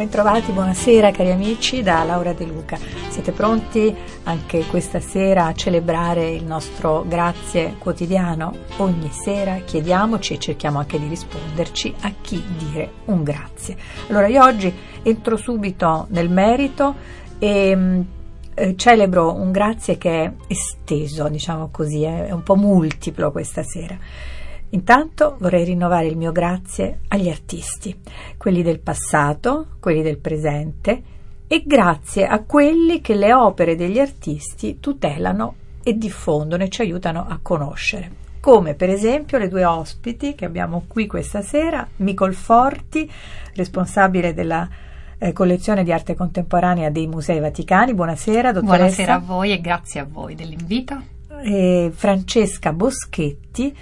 Bentrovati, buonasera cari amici da Laura De Luca. Siete pronti anche questa sera a celebrare il nostro grazie quotidiano? Ogni sera chiediamoci e cerchiamo anche di risponderci a chi dire un grazie. Allora io oggi entro subito nel merito e eh, celebro un grazie che è esteso, diciamo così, è un po' multiplo questa sera. Intanto vorrei rinnovare il mio grazie agli artisti, quelli del passato, quelli del presente e grazie a quelli che le opere degli artisti tutelano e diffondono e ci aiutano a conoscere. Come per esempio le due ospiti che abbiamo qui questa sera, Micol Forti, responsabile della eh, collezione di arte contemporanea dei Musei Vaticani. Buonasera, dottoressa. Buonasera a voi e grazie a voi dell'invito. E Francesca Boschetti,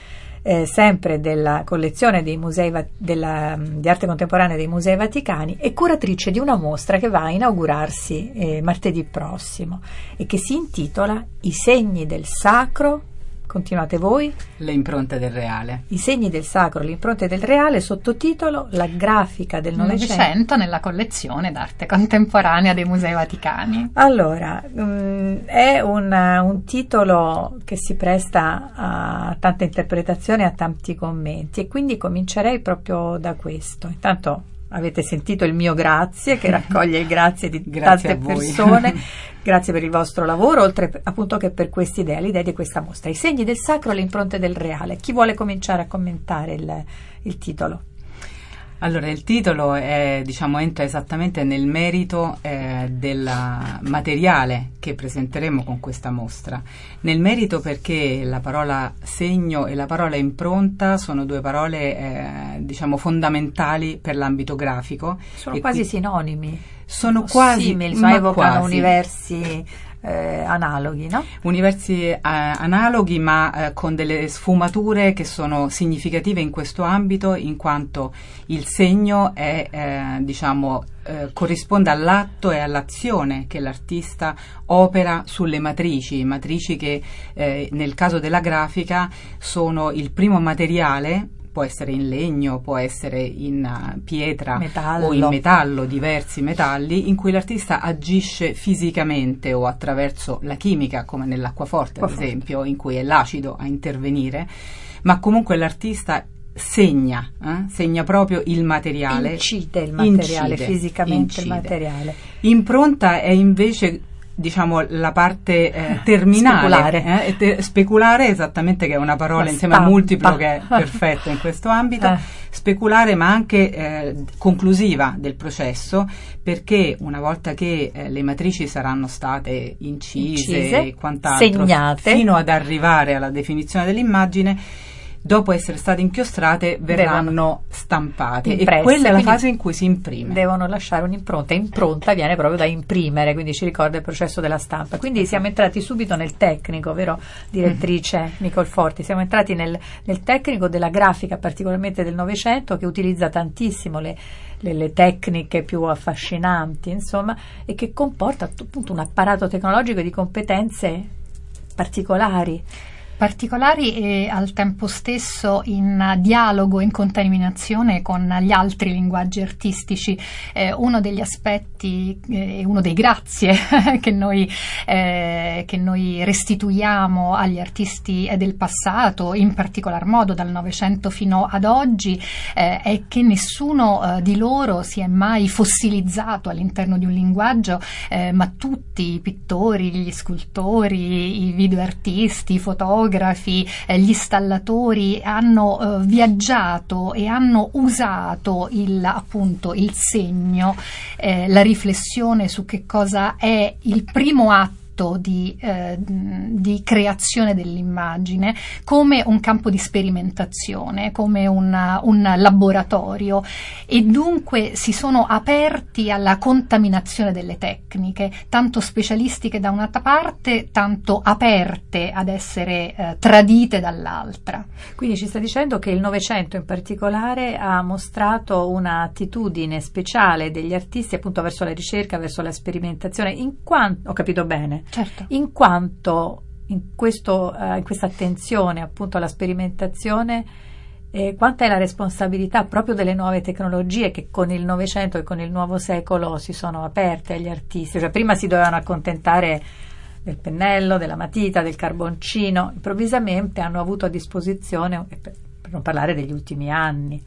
eh, sempre della collezione musei della, di arte contemporanea dei Musei Vaticani e curatrice di una mostra che va a inaugurarsi eh, martedì prossimo e che si intitola I segni del sacro Continuate voi. Le impronte del reale. I segni del sacro, le impronte del reale, sottotitolo La grafica del Novecento nella collezione d'arte contemporanea dei Musei Vaticani. Allora, um, è un, un, titolo che si presta a tante interpretazioni, a tanti commenti e quindi comincerei proprio da questo. Intanto avete sentito il mio grazie che raccoglie il grazie di grazie tante persone. grazie per il vostro lavoro, oltre appunto che per quest'idea, l'idea di questa mostra. I segni del sacro, le impronte del reale. Chi vuole cominciare a commentare il, il titolo? Allora, il titolo è, diciamo, entra esattamente nel merito eh, del materiale che presenteremo con questa mostra. Nel merito perché la parola segno e la parola impronta sono due parole, eh, diciamo, fondamentali per l'ambito grafico. Sono quasi qui, sinonimi. Sono quasi, simili, ma evocano quasi. universi eh, analoghi, no? Universi eh, analoghi ma eh, con delle sfumature che sono significative in questo ambito in quanto il segno è, eh, diciamo, eh, corrisponde all'atto e all'azione che l'artista opera sulle matrici, matrici che eh, nel caso della grafica sono il primo materiale può essere in legno, può essere in uh, pietra metallo. o in metallo, diversi metalli, in cui l'artista agisce fisicamente o attraverso la chimica, come nell'acquaforte ad esempio, in cui è l'acido a intervenire, ma comunque l'artista segna, eh? segna proprio il materiale. Incide il materiale, incide, fisicamente incide. il materiale. Impronta è invece diciamo la parte eh, terminale speculare. Eh, te- speculare esattamente che è una parola la insieme stampa. a multiplo che è perfetta in questo ambito eh. speculare ma anche eh, conclusiva del processo perché una volta che eh, le matrici saranno state incise, incise e quant'altro segnate fino ad arrivare alla definizione dell'immagine dopo essere state inchiostrate verranno devono stampate impresse, e quella è la fase in cui si imprime. Devono lasciare un'impronta, impronta viene proprio da imprimere, quindi ci ricorda il processo della stampa. Quindi siamo entrati subito nel tecnico, vero direttrice mm. Nicole Forti? Siamo entrati nel, nel tecnico della grafica, particolarmente del Novecento, che utilizza tantissimo le, le, le, tecniche più affascinanti, insomma, e che comporta appunto un apparato tecnologico di competenze particolari particolari e al tempo stesso in dialogo, in contaminazione con gli altri linguaggi artistici. Eh, uno degli aspetti, eh, uno dei grazie che, noi, eh, che noi restituiamo agli artisti del passato, in particolar modo dal Novecento fino ad oggi, eh, è che nessuno eh, di loro si è mai fossilizzato all'interno di un linguaggio, eh, ma tutti i pittori, gli scultori, i videoartisti, i fotografi, fotografi, eh, gli installatori hanno eh, viaggiato e hanno usato il, appunto il segno, eh, la riflessione su che cosa è il primo atto atto di, eh, di, creazione dell'immagine come un campo di sperimentazione, come una, un laboratorio e dunque si sono aperti alla contaminazione delle tecniche, tanto specialistiche da una parte, tanto aperte ad essere eh, tradite dall'altra. Quindi ci sta dicendo che il Novecento in particolare ha mostrato un'attitudine speciale degli artisti appunto verso la ricerca, verso la sperimentazione, in quanto, ho capito bene, certo. in quanto in, questo, uh, in questa attenzione appunto alla sperimentazione eh, quanta è la responsabilità proprio delle nuove tecnologie che con il Novecento e con il nuovo secolo si sono aperte agli artisti? Cioè, prima si dovevano accontentare del pennello, della matita, del carboncino, improvvisamente hanno avuto a disposizione, per, per non parlare degli ultimi anni,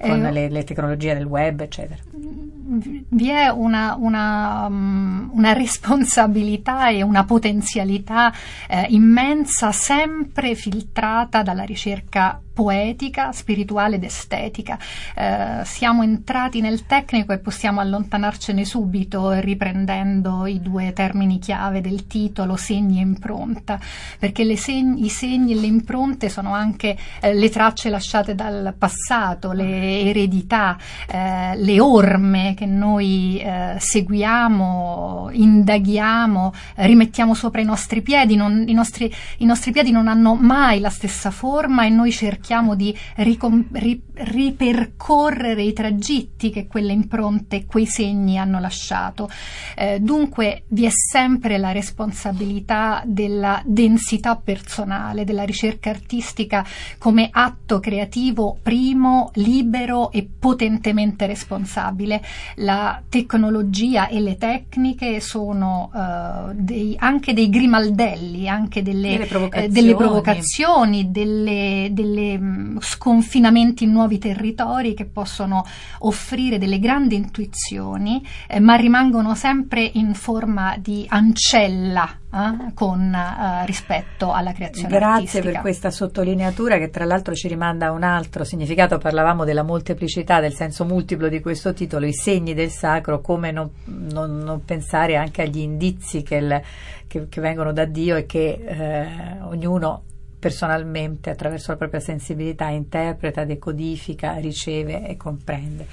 con eh, le, le, tecnologie del web, eccetera. Vi è una, una, um, una responsabilità e una potenzialità eh, immensa, sempre filtrata dalla ricerca poetica, spirituale ed estetica. Eh, siamo entrati nel tecnico e possiamo allontanarcene subito riprendendo i due termini chiave del titolo, segni e impronta, perché segni, i segni e le impronte sono anche eh, le tracce lasciate dal passato, le eredità, eh, le orme che noi eh, seguiamo, indaghiamo, rimettiamo sopra i nostri piedi. Non, i, nostri, I nostri piedi non hanno mai la stessa forma e noi cerchiamo di ricom- ri- ripercorrere i tragitti che quelle impronte, quei segni hanno lasciato. Eh, dunque vi è sempre la responsabilità della densità personale, della ricerca artistica come atto creativo primo, libero e potentemente responsabile. La tecnologia e le tecniche sono uh, dei, anche dei grimaldelli, anche delle, delle provocazioni, eh, delle, provocazioni delle, delle Ehm, sconfinamenti in nuovi territori che possono offrire delle grandi intuizioni, eh, ma rimangono sempre in forma di ancella eh, con eh, rispetto alla creazione Grazie artistica. per questa sottolineatura che tra l'altro ci rimanda a un altro significato, parlavamo della molteplicità, del senso multiplo di questo titolo, i segni del sacro, come non, non, non pensare anche agli indizi che, il, che, che, vengono da Dio e che eh, ognuno personalmente attraverso la propria sensibilità interpreta, decodifica, riceve e comprende.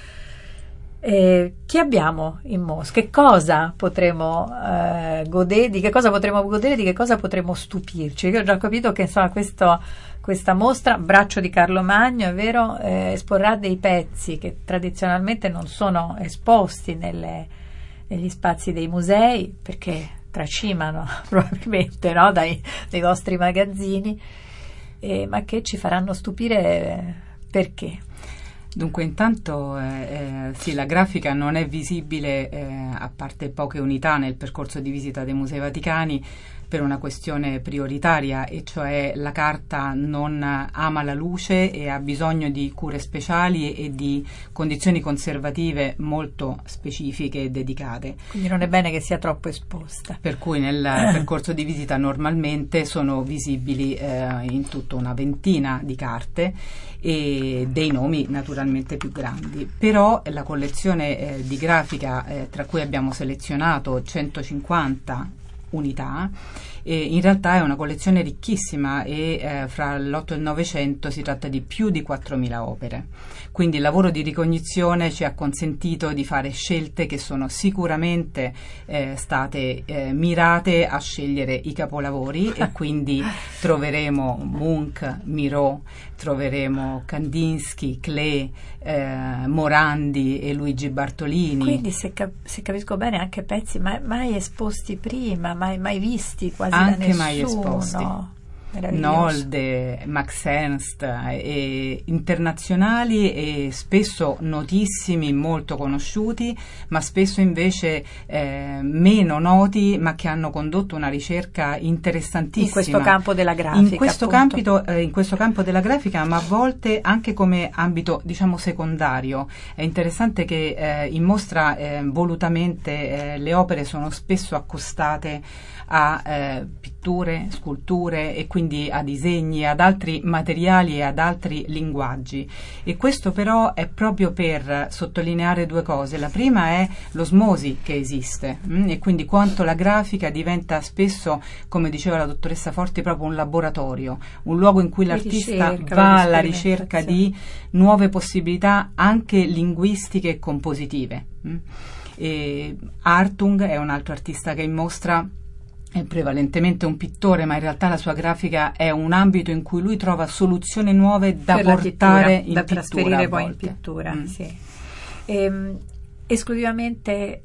Eh, chi abbiamo in Mosca? Che cosa potremo eh, godere? Di che cosa potremo godere? Di che cosa potremo stupirci? Io ho già capito che insomma questo, questa mostra, Braccio di Carlo Magno, è vero, eh, esporrà dei pezzi che tradizionalmente non sono esposti nelle, negli spazi dei musei perché tracimano probabilmente no? dai, dai, vostri magazzini, eh, ma che ci faranno stupire perché. Dunque, intanto eh, eh, sì, la grafica non è visibile eh, a parte poche unità nel percorso di visita dei musei vaticani per una questione prioritaria e cioè la carta non ama la luce e ha bisogno di cure speciali e di condizioni conservative molto specifiche e dedicate. Quindi non è bene che sia troppo esposta. Per cui nel percorso di visita normalmente sono visibili eh, in tutta una ventina di carte e dei nomi naturalmente più grandi. Però la collezione eh, di grafica eh, tra cui abbiamo selezionato 150 unità. E in realtà è una collezione ricchissima e eh, fra l'8 e il 900 si tratta di più di 4.000 opere. Quindi il lavoro di ricognizione ci ha consentito di fare scelte che sono sicuramente eh, state eh, mirate a scegliere i capolavori e quindi troveremo Munch, Miro, troveremo Kandinsky, Klee, eh, Morandi e Luigi Bartolini. Quindi se, cap- se, capisco bene anche pezzi mai, mai esposti prima, mai, mai visti quasi anche da nessuno. mai esposti. Nolde, Max Ernst, eh, internazionali e spesso notissimi, molto conosciuti, ma spesso invece eh, meno noti, ma che hanno condotto una ricerca interessantissima. In questo campo della grafica. In questo, campito, eh, in questo campo della grafica, ma a volte anche come ambito, diciamo, secondario. È interessante che eh, in mostra eh, volutamente eh, le opere sono spesso accostate a pitture pitture, sculture e quindi a disegni, ad altri materiali e ad altri linguaggi. E questo però è proprio per sottolineare due cose. La prima è l'osmosi che esiste mh? Mm, e quindi quanto la grafica diventa spesso, come diceva la dottoressa Forti, proprio un laboratorio, un luogo in cui di l'artista ricerca, va alla ricerca di nuove possibilità anche linguistiche e compositive. Mh? Mm. E Artung è un altro artista che mostra è prevalentemente un pittore, ma in realtà la sua grafica è un ambito in cui lui trova soluzioni nuove da portare pittura, in da trasferire poi in pittura. Mm. Sì. Ehm, esclusivamente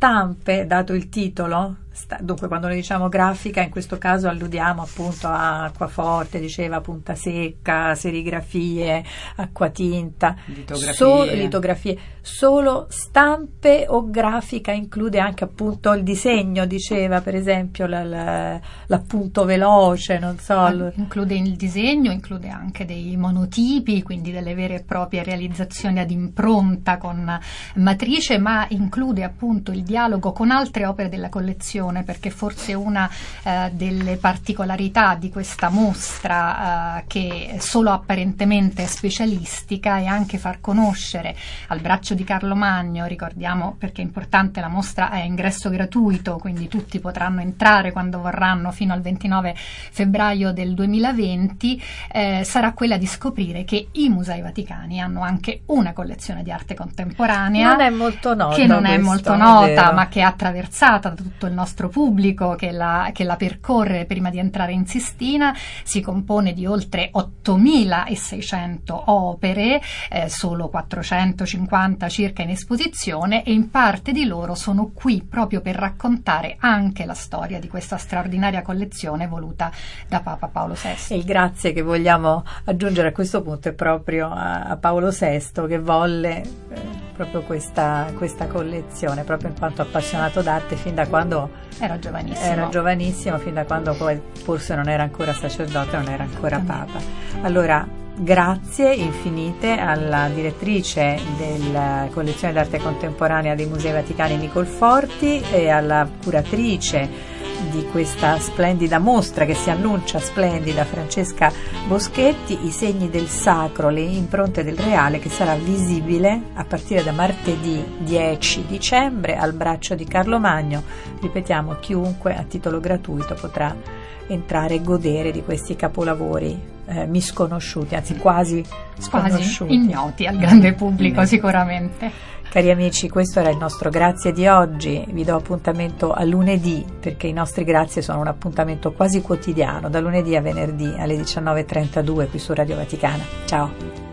stampe, dato il titolo, dunque quando noi diciamo grafica in questo caso alludiamo appunto a acquaforte, diceva punta secca, serigrafie, acquatinta, litografie. Solo, litografie. Solo stampe o grafica include anche appunto il disegno, diceva per esempio la, la, l'appunto veloce, non so. Ah, include il disegno, include anche dei monotipi, quindi delle vere e proprie realizzazioni ad impronta con matrice, ma include appunto il dialogo con altre opere della collezione perché forse una eh, delle particolarità di questa mostra eh, che solo apparentemente è specialistica è anche far conoscere al braccio di Carlo Magno, ricordiamo perché è importante la mostra è ingresso gratuito, quindi tutti potranno entrare quando vorranno fino al 29 febbraio del 2020, eh, sarà quella di scoprire che i musei vaticani hanno anche una collezione di arte contemporanea non che non è molto nota, ma che è attraversata da tutto il nostro pubblico che la, che la percorre prima di entrare in Sistina, si compone di oltre 8.600 opere, eh, solo 450 circa in esposizione e in parte di loro sono qui proprio per raccontare anche la storia di questa straordinaria collezione voluta da Papa Paolo VI. Il grazie che vogliamo aggiungere a questo punto è proprio a, a Paolo VI che volle eh, proprio questa, questa collezione, proprio in quanto appassionato d'arte fin da quando era giovanissimo. Era giovanissimo fin da quando poi forse non era ancora sacerdote, non era ancora papa. Allora, grazie infinite alla direttrice della collezione d'arte contemporanea dei Musei Vaticani Nicole Forti e alla curatrice di questa splendida mostra che si annuncia splendida Francesca Boschetti, i segni del sacro, le impronte del reale che sarà visibile a partire da martedì 10 dicembre al braccio di Carlo Magno. Ripetiamo, chiunque a titolo gratuito potrà entrare e godere di questi capolavori eh, misconosciuti, anzi quasi sconosciuti. Quasi ignoti al grande pubblico sicuramente. Cari amici, questo era il nostro grazie di oggi. Vi do appuntamento a lunedì perché i nostri grazie sono un appuntamento quasi quotidiano, da lunedì a venerdì alle 19.32 qui su Radio Vaticana. Ciao.